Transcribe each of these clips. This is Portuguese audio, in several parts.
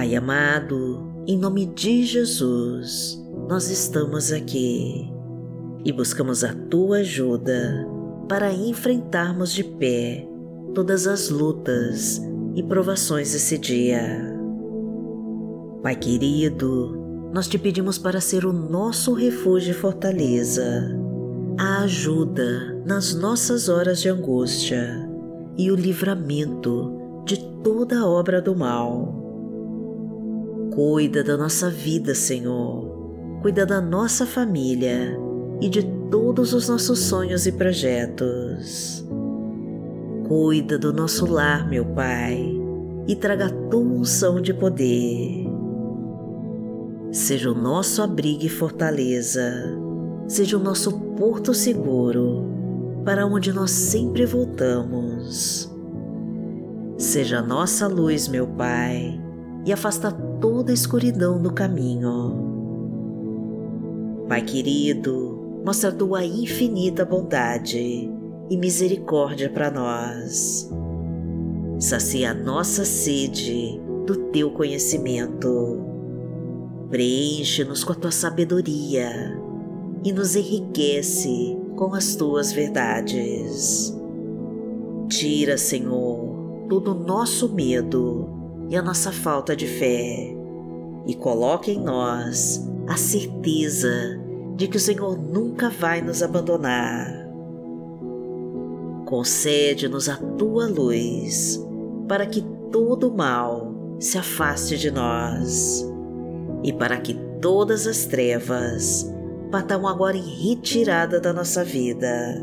Pai amado, em nome de Jesus, nós estamos aqui e buscamos a tua ajuda para enfrentarmos de pé todas as lutas e provações desse dia. Pai querido, nós te pedimos para ser o nosso refúgio e fortaleza, a ajuda nas nossas horas de angústia e o livramento de toda obra do mal. Cuida da nossa vida, Senhor. Cuida da nossa família e de todos os nossos sonhos e projetos. Cuida do nosso lar, meu Pai, e traga a tua unção de poder. Seja o nosso abrigo e fortaleza, seja o nosso porto seguro, para onde nós sempre voltamos. Seja a nossa luz, meu Pai, e afasta toda a escuridão do caminho. Pai querido, mostra tua infinita bondade e misericórdia para nós. Sacia a nossa sede do teu conhecimento Preenche-nos com a tua sabedoria e nos enriquece com as tuas verdades. Tira, Senhor, todo o nosso medo e a nossa falta de fé e coloque em nós a certeza de que o Senhor nunca vai nos abandonar. Concede-nos a tua luz para que todo mal se afaste de nós e para que todas as trevas batam agora em retirada da nossa vida.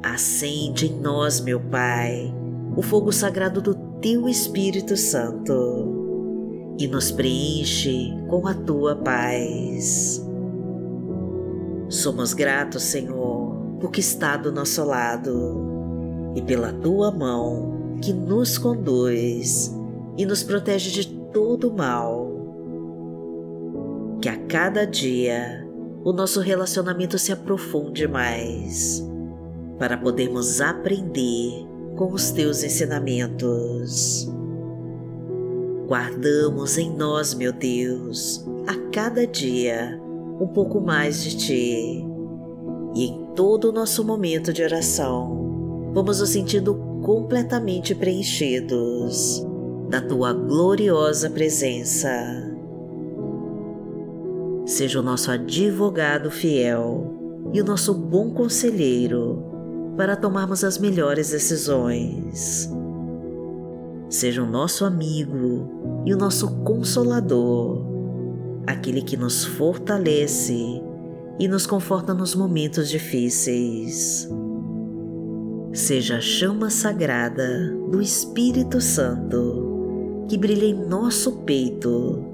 Acende em nós, meu Pai, o fogo sagrado do Teu Espírito Santo e nos preenche com a Tua paz. Somos gratos, Senhor, porque está do nosso lado e pela Tua mão que nos conduz e nos protege de todo mal. Que a cada dia o nosso relacionamento se aprofunde mais, para podermos aprender com os teus ensinamentos. Guardamos em nós, meu Deus, a cada dia um pouco mais de Ti, e em todo o nosso momento de oração, vamos nos sentindo completamente preenchidos da tua gloriosa presença. Seja o nosso advogado fiel e o nosso bom conselheiro para tomarmos as melhores decisões. Seja o nosso amigo e o nosso consolador, aquele que nos fortalece e nos conforta nos momentos difíceis. Seja a chama sagrada do Espírito Santo que brilha em nosso peito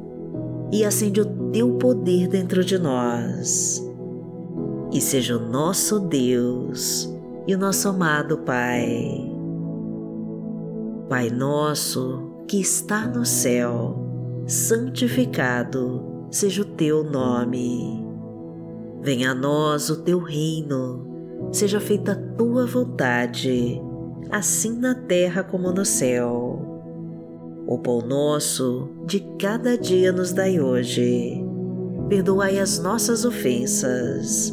e acende o teu poder dentro de nós. E seja o nosso Deus e o nosso amado Pai. Pai nosso que está no céu, santificado seja o teu nome. Venha a nós o teu reino, seja feita a tua vontade, assim na terra como no céu. O pão nosso de cada dia nos dai hoje. Perdoai as nossas ofensas,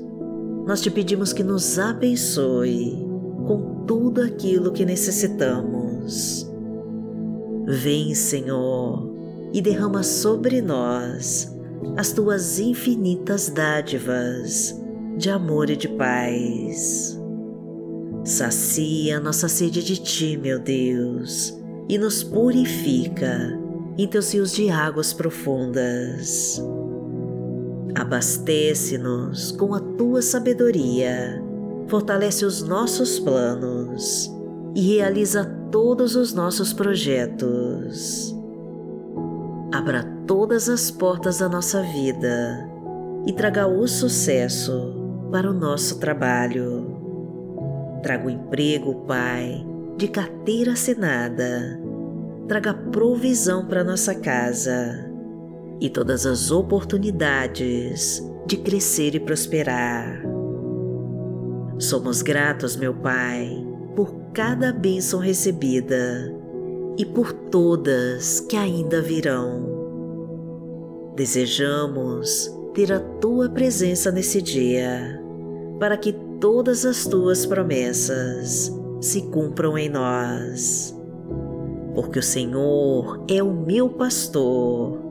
nós te pedimos que nos abençoe com tudo aquilo que necessitamos. Vem, Senhor, e derrama sobre nós as tuas infinitas dádivas de amor e de paz. Sacia nossa sede de ti, meu Deus, e nos purifica em teus rios de águas profundas. Abastece-nos com a tua sabedoria, fortalece os nossos planos e realiza todos os nossos projetos. abra todas as portas da nossa vida e traga o sucesso para o nosso trabalho. Traga o emprego, Pai, de carteira assinada. Traga provisão para nossa casa e todas as oportunidades de crescer e prosperar. Somos gratos, meu Pai, por cada bênção recebida e por todas que ainda virão. Desejamos ter a tua presença nesse dia, para que todas as tuas promessas se cumpram em nós. Porque o Senhor é o meu pastor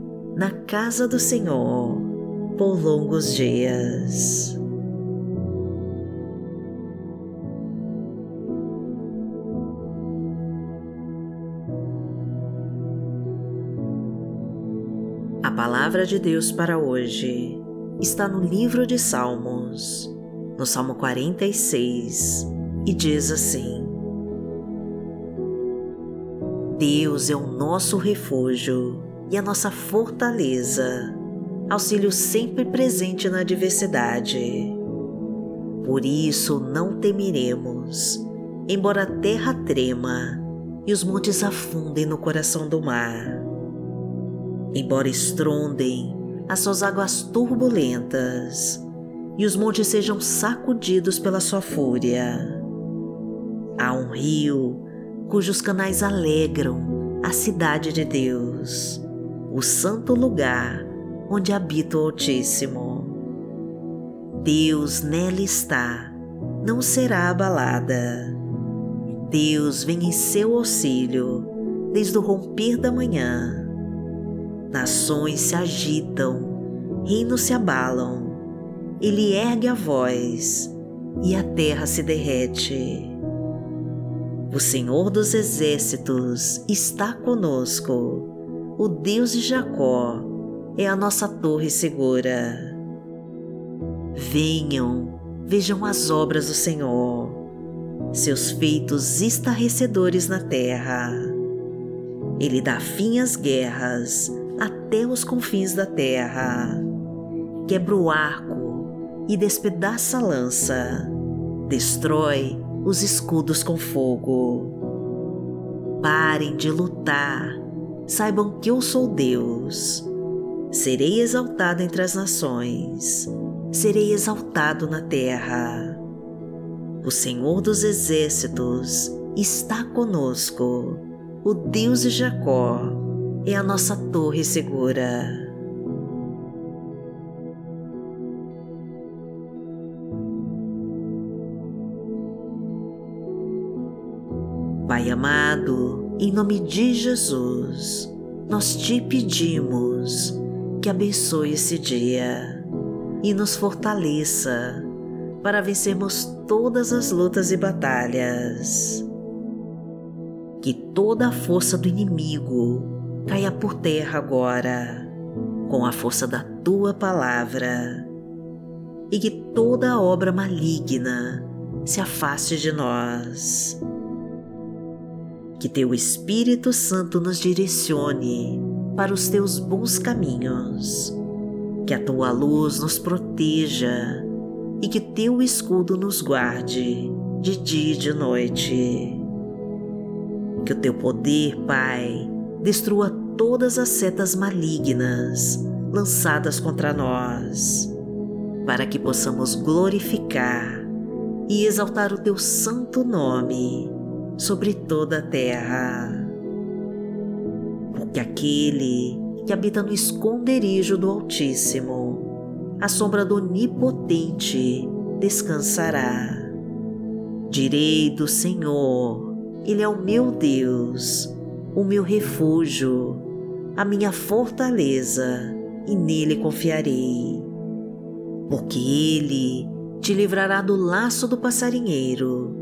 na casa do Senhor por longos dias. A palavra de Deus para hoje está no livro de Salmos, no Salmo 46, e diz assim: Deus é o nosso refúgio e a nossa fortaleza, auxílio sempre presente na adversidade. Por isso não temeremos, embora a terra trema e os montes afundem no coração do mar embora estrondem as suas águas turbulentas e os montes sejam sacudidos pela sua fúria. Há um rio cujos canais alegram a cidade de Deus, o santo lugar onde habita o Altíssimo. Deus nela está, não será abalada. Deus vem em seu auxílio desde o romper da manhã Nações se agitam, reinos se abalam, ele ergue a voz e a terra se derrete. O Senhor dos Exércitos está conosco, o Deus de Jacó é a nossa torre segura. Venham, vejam as obras do Senhor, seus feitos estarrecedores na terra. Ele dá fim às guerras até os confins da terra. Quebra o arco e despedaça a lança, destrói os escudos com fogo. Parem de lutar, saibam que eu sou Deus. Serei exaltado entre as nações, serei exaltado na terra. O Senhor dos Exércitos está conosco, o Deus de Jacó é a nossa torre segura. Pai amado, em nome de Jesus, nós te pedimos que abençoe esse dia e nos fortaleça para vencermos todas as lutas e batalhas. Que toda a força do inimigo caia por terra agora, com a força da tua palavra, e que toda obra maligna se afaste de nós. Que teu Espírito Santo nos direcione para os teus bons caminhos, que a tua luz nos proteja e que teu escudo nos guarde de dia e de noite. Que o teu poder, Pai, destrua todas as setas malignas lançadas contra nós, para que possamos glorificar e exaltar o teu santo nome sobre toda a terra. Porque aquele que habita no esconderijo do Altíssimo, a sombra do Onipotente descansará. Direi do Senhor, Ele é o meu Deus, o meu refúgio, a minha fortaleza, e nele confiarei. Porque Ele te livrará do laço do passarinheiro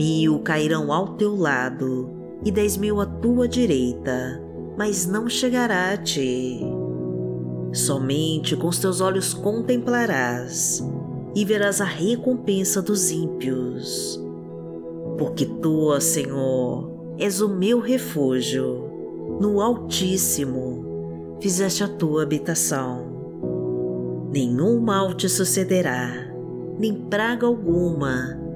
Mil cairão ao teu lado e dez mil à tua direita, mas não chegará a ti. Somente com os teus olhos contemplarás e verás a recompensa dos ímpios. Porque tu, Senhor, és o meu refúgio, no Altíssimo fizeste a tua habitação. Nenhum mal te sucederá, nem praga alguma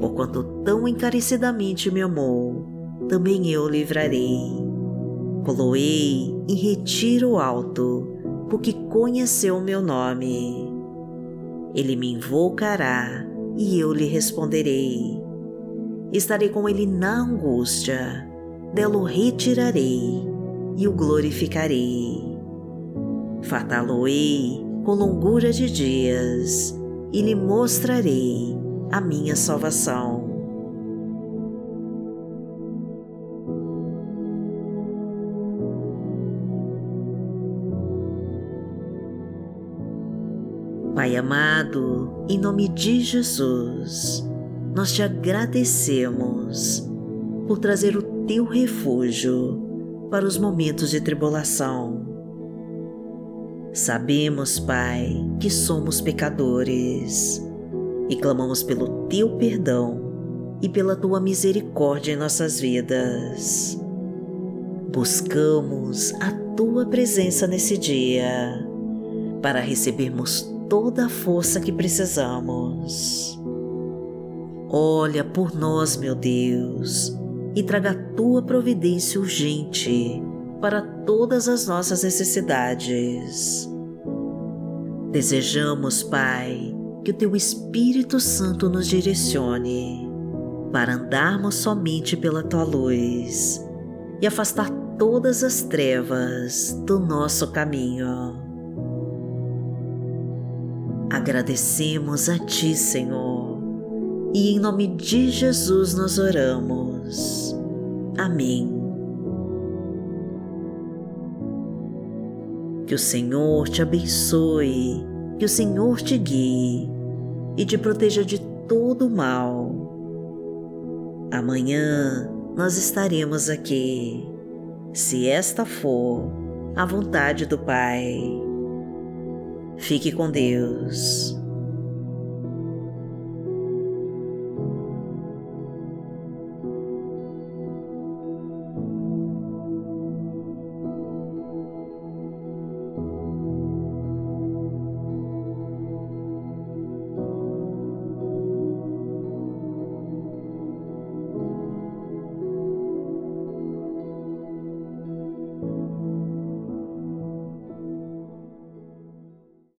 Porquanto tão encarecidamente me amou, também eu livrarei Coloei em retiro alto, porque conheceu meu nome. Ele me invocará e eu lhe responderei. Estarei com ele na angústia, dela o retirarei e o glorificarei. Fartá-lo-ei com longura de dias e lhe mostrarei a minha salvação. Pai amado, em nome de Jesus, nós te agradecemos por trazer o teu refúgio para os momentos de tribulação. Sabemos, Pai, que somos pecadores e clamamos pelo teu perdão e pela tua misericórdia em nossas vidas. Buscamos a tua presença nesse dia para recebermos toda a força que precisamos. Olha por nós, meu Deus, e traga a tua providência urgente para todas as nossas necessidades. Desejamos, Pai, que o Teu Espírito Santo nos direcione para andarmos somente pela Tua luz e afastar todas as trevas do nosso caminho. Agradecemos a Ti, Senhor, e em nome de Jesus nós oramos. Amém. Que o Senhor te abençoe, que o Senhor te guie e te proteja de todo mal. Amanhã nós estaremos aqui, se esta for a vontade do Pai. Fique com Deus.